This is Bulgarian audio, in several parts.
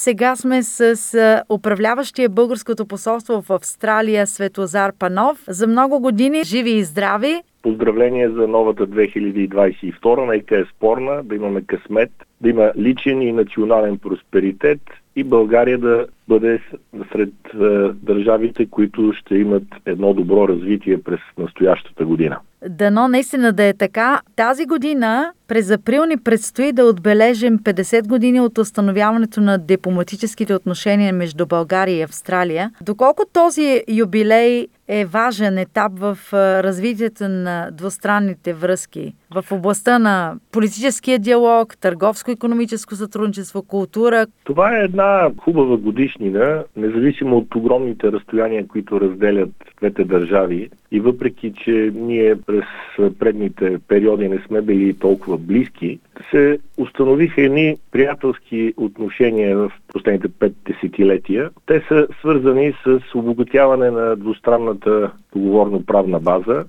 Сега сме с управляващия българското посолство в Австралия Светозар Панов. За много години живи и здрави. Поздравления за новата 2022. Нека е спорна, да имаме късмет, да има личен и национален просперитет и България да бъде сред държавите, които ще имат едно добро развитие през настоящата година. Дано наистина да е така. Тази година през април ни предстои да отбележим 50 години от установяването на дипломатическите отношения между България и Австралия. Доколко този юбилей е важен етап в развитието на двустранните връзки в областта на политическия диалог, търговско-економическо сътрудничество, култура? Това е една хубава годишнина, независимо от огромните разстояния, които разделят двете държави. И въпреки, че ние през предните периоди не сме били толкова близки, се установиха едни приятелски отношения в последните пет десетилетия. Те са свързани с обогатяване на двустранната договорно-правна база,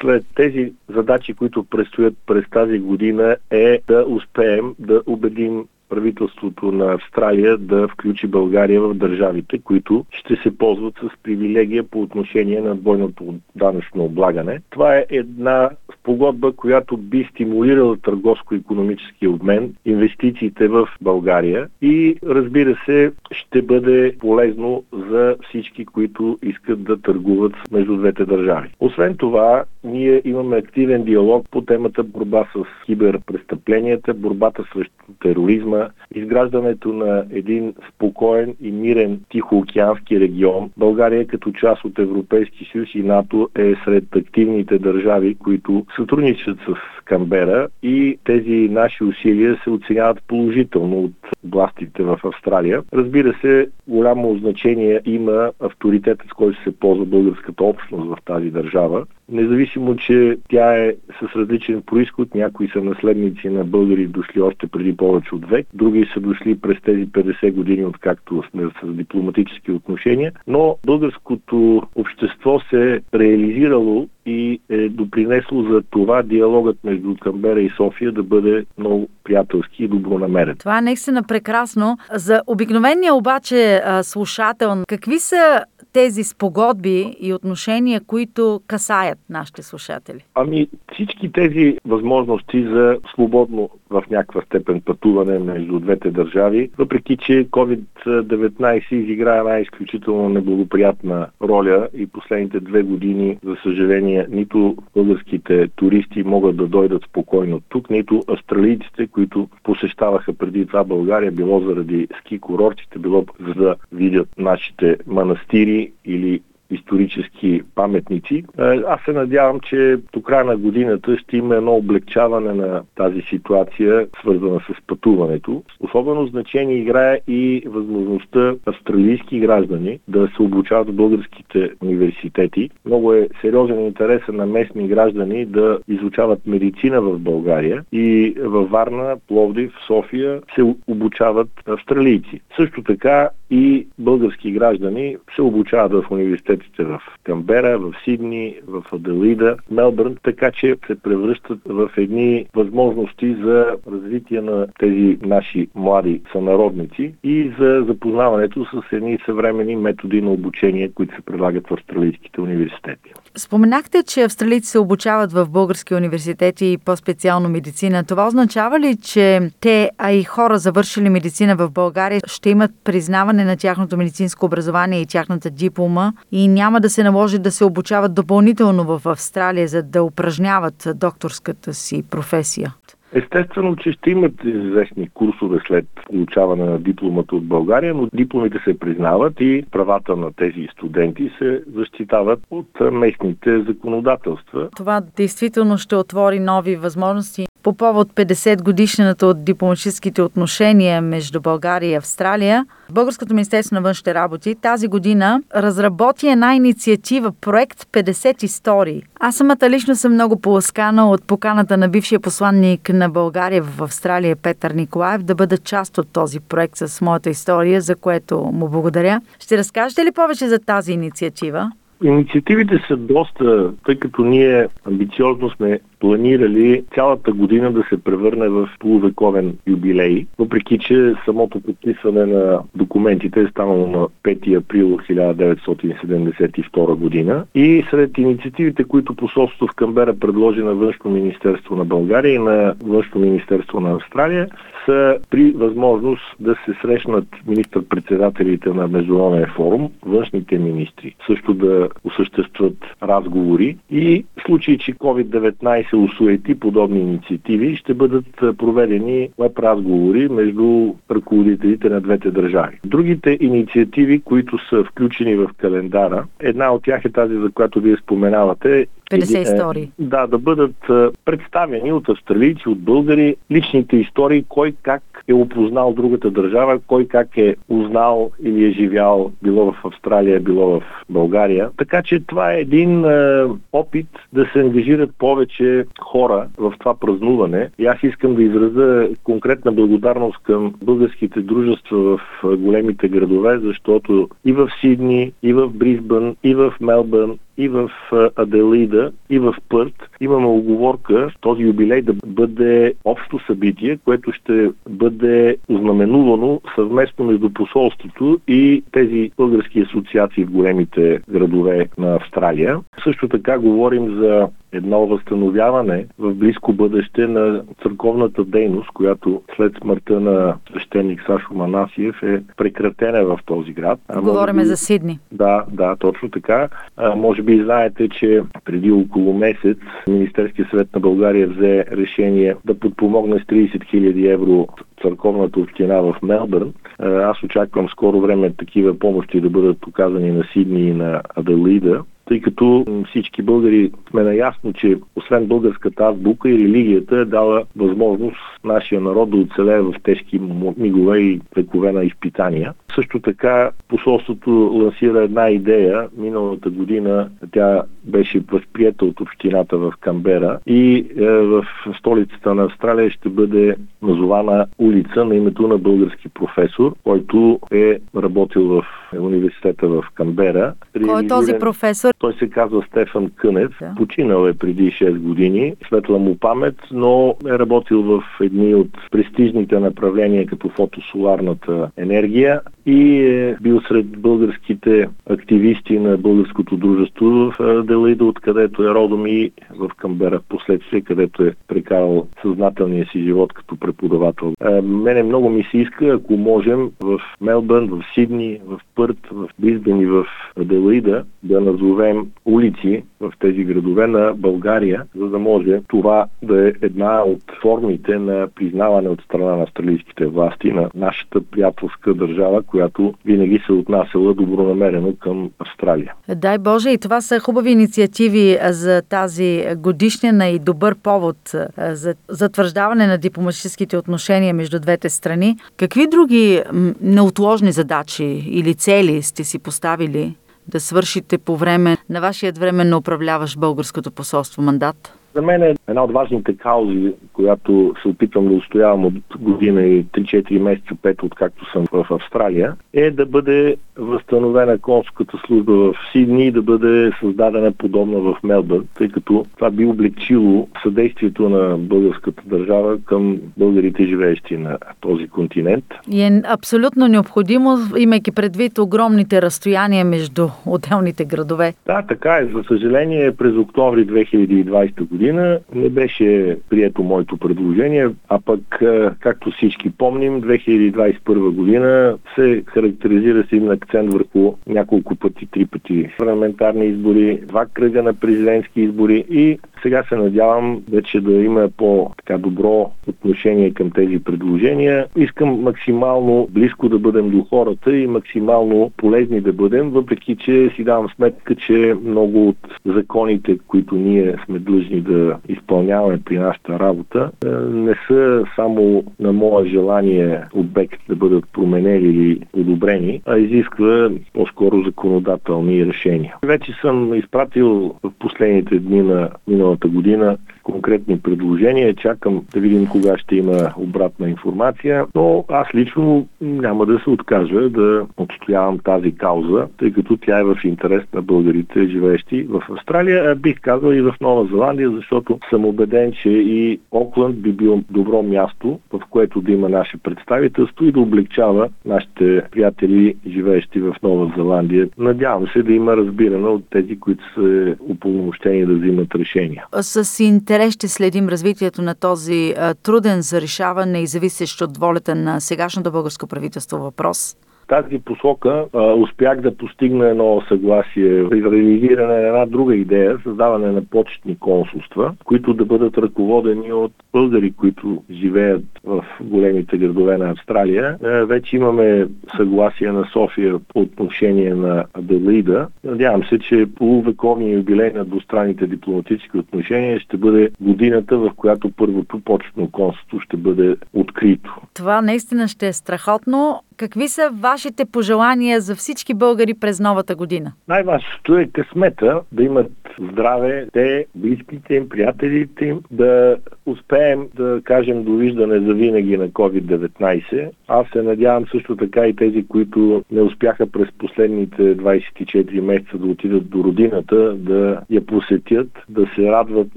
след тези задачи, които предстоят през тази година е да успеем да убедим правителството на Австралия да включи България в държавите, които ще се ползват с привилегия по отношение на двойното данъчно облагане. Това е една спогодба, която би стимулирала търговско-економически обмен, инвестициите в България и разбира се ще бъде полезно за всички, които искат да търгуват между двете държави. Освен това, ние имаме активен диалог по темата борба с киберпрестъпленията, борбата срещу тероризма, изграждането на един спокоен и мирен тихоокеански регион. България като част от Европейски съюз и НАТО е сред активните държави, които сътрудничат с Камбера и тези наши усилия се оценяват положително от властите в Австралия. Разбира се, голямо значение има авторитетът, с който се ползва българската общност в тази държава. Независимо, че тя е с различен происход, някои са наследници на българи дошли още преди повече от век, други са дошли през тези 50 години, откакто сме с дипломатически отношения, но българското общество се е реализирало и е допринесло за това диалогът между Камбера и София да бъде много приятелски и добронамерен. Това е наистина прекрасно. За обикновения обаче слушател, какви са тези спогодби и отношения, които касаят нашите слушатели? Ами всички тези възможности за свободно в някаква степен пътуване между двете държави, въпреки че COVID-19 изиграе една изключително неблагоприятна роля и последните две години, за съжаление, нито българските туристи могат да дойдат спокойно тук, нито австралийците, които посещаваха преди това България, било заради ски курортите, било за да видят нашите манастири или исторически паметници. Е, аз се надявам, че до края на годината ще има едно облегчаване на тази ситуация, свързана с пътуването. Особено значение играе и възможността австралийски граждани да се обучават в българските университети. Много е сериозен интерес на местни граждани да изучават медицина в България и във Варна, Пловдив, София се обучават австралийци. Също така и български граждани се обучават в университетите в Камбера, в Сидни, в Аделида, Мелбърн, така че се превръщат в едни възможности за развитие на тези наши млади сънародници и за запознаването с едни съвремени методи на обучение, които се предлагат в австралийските университети. Споменахте, че австралийци се обучават в български университети и по-специално медицина. Това означава ли, че те, а и хора завършили медицина в България, ще имат признаване на тяхното медицинско образование и тяхната диплома и няма да се наложи да се обучават допълнително в Австралия, за да упражняват докторската си професия? Естествено, че ще имат известни курсове след получаване на дипломата от България, но дипломите се признават и правата на тези студенти се защитават от местните законодателства. Това действително ще отвори нови възможности по повод 50 годишната от дипломатическите отношения между България и Австралия, Българското министерство на външните работи тази година разработи една инициатива, проект 50 истории. Аз самата лично съм много поласкана от поканата на бившия посланник на България в Австралия Петър Николаев да бъда част от този проект с моята история, за което му благодаря. Ще разкажете ли повече за тази инициатива? Инициативите са доста, тъй като ние амбициозно сме планирали цялата година да се превърне в полувековен юбилей, въпреки че самото подписване на документите е станало на 5 април 1972 година. И сред инициативите, които посолството в Камбера предложи на Външно министерство на България и на Външно министерство на Австралия, са при възможност да се срещнат министър-председателите на Международния форум, външните министри, също да осъществят разговори и в случай, че COVID-19 усуети подобни инициативи, ще бъдат проведени веб разговори между ръководителите на двете държави. Другите инициативи, които са включени в календара, една от тях е тази, за която вие споменавате, 50 истории. Да, да бъдат представени от австралийци, от българи, личните истории, кой как е опознал другата държава, кой как е узнал или е живял било в Австралия, било в България. Така че това е един е, опит да се ангажират повече хора в това празнуване. И аз искам да изразя конкретна благодарност към българските дружества в големите градове, защото и в Сидни, и в Бризбън, и в Мелбърн, и в Аделида, и в Пърт имаме оговорка този юбилей да бъде общо събитие, което ще бъде ознаменувано съвместно между посолството и тези български асоциации в големите градове на Австралия. Също така говорим за едно възстановяване в близко бъдеще на църковната дейност, която след смъртта на свещеник Сашо Манасиев е прекратена в този град. Говориме би... за Сидни. Да, да, точно така. А, може би знаете, че преди около месец Министерския съвет на България взе решение да подпомогне с 30 000 евро църковната община в Мелбърн. Аз очаквам скоро време такива помощи да бъдат оказани на Сидни и на Аделида тъй като всички българи сме наясно, че освен българската азбука и религията е дала възможност нашия народ да оцелее в тежки мигове и векове на изпитания. Също така посолството лансира една идея. Миналата година тя беше възприета от общината в Камбера и е, в столицата на Австралия ще бъде назована улица на името на български професор, който е работил в университета в Камбера. Кой е този професор? Той се казва Стефан Кънев. Да. Починал е преди 6 години. Светла му памет, но е работил в едни от престижните направления като фотосоларната енергия и е бил сред българските активисти на българското дружество в Делайда, откъдето е родом и в Камбера в последствие, където е прекарал съзнателния си живот като преподавател. Мене много ми се иска, ако можем в Мелбърн, в Сидни, в Пърт, в Бризбен и в Делайда да назовем улици в тези градове на България, за да може това да е една от формите на признаване от страна на австралийските власти на нашата приятелска държава, която винаги се отнасяла добронамерено към Австралия. Дай Боже, и това са хубави инициативи за тази годишнина и добър повод за затвърждаване на дипломатическите отношения между двете страни. Какви други неотложни задачи или цели сте си поставили да свършите по време на вашият временно управляващ българското посолство мандат? За мен е една от важните каузи, която се опитвам да устоявам от година и 3-4 месеца, 5 откакто съм в Австралия, е да бъде възстановена консулската служба в Сидни и да бъде създадена подобна в Мелбърн, тъй като това би облегчило съдействието на българската държава към българите, живеещи на този континент. И е абсолютно необходимо, имайки предвид огромните разстояния между отделните градове. Да, така е. За съжаление, през октомври 2020 година година не беше прието моето предложение, а пък, както всички помним, 2021 година се характеризира с един акцент върху няколко пъти, три пъти парламентарни избори, два кръга на президентски избори и сега се надявам вече да има по-добро отношение към тези предложения. Искам максимално близко да бъдем до хората и максимално полезни да бъдем, въпреки че си давам сметка, че много от законите, които ние сме длъжни да изпълняваме при нашата работа, е, не са само на мое желание обект да бъдат променени или одобрени, а изисква по-скоро законодателни решения. Вече съм изпратил в последните дни на миналата година конкретни предложения. Чакам да видим кога ще има обратна информация, но аз лично няма да се откажа да отстоявам тази кауза, тъй като тя е в интерес на българите, живеещи в Австралия, а бих казал и в Нова Зеландия, защото съм убеден, че и Окланд би бил добро място, в което да има наше представителство и да облегчава нашите приятели, живеещи в Нова Зеландия. Надявам се да има разбиране от тези, които са упълномощени да взимат решения. С интерес ще следим развитието на този труден за решаване и зависещ от волята на сегашното българско правителство въпрос тази посока а, успях да постигна едно съгласие при реализиране на една друга идея, създаване на почетни консулства, които да бъдат ръководени от българи, които живеят в големите градове на Австралия. А, вече имаме съгласие на София по отношение на Аделаида. Надявам се, че полувековния юбилей на двустранните дипломатически отношения ще бъде годината, в която първото почетно консулство ще бъде открито. Това наистина ще е страхотно. Какви са вашите пожелания за всички българи през новата година? Най-важното е късмета да имат здраве, те, близките им, приятелите им, да успеем да кажем довиждане за винаги на COVID-19. Аз се надявам също така и тези, които не успяха през последните 24 месеца да отидат до родината, да я посетят, да се радват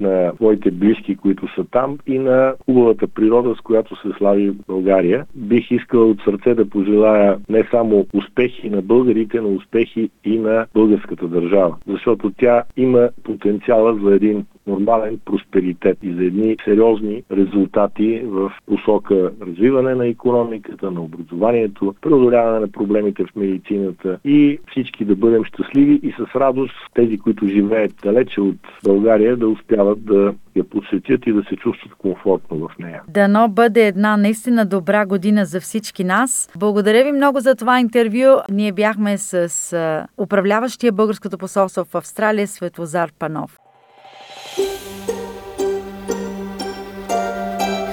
на своите близки, които са там и на хубавата природа, с която се слави България. Бих искал от сърце да пожелая не само успехи на българите, но успехи и на българската държава, защото тя има потенциала за един нормален просперитет и за едни сериозни резултати в посока развиване на економиката, на образованието, преодоляване на проблемите в медицината и всички да бъдем щастливи и с радост тези, които живеят далече от България, да успяват да я посетят и да се чувстват комфортно в нея. Дано бъде една наистина добра година за всички нас. Благодаря ви много за това интервю. Ние бяхме с управляващия българското посолство в Австралия Светлозар Панов.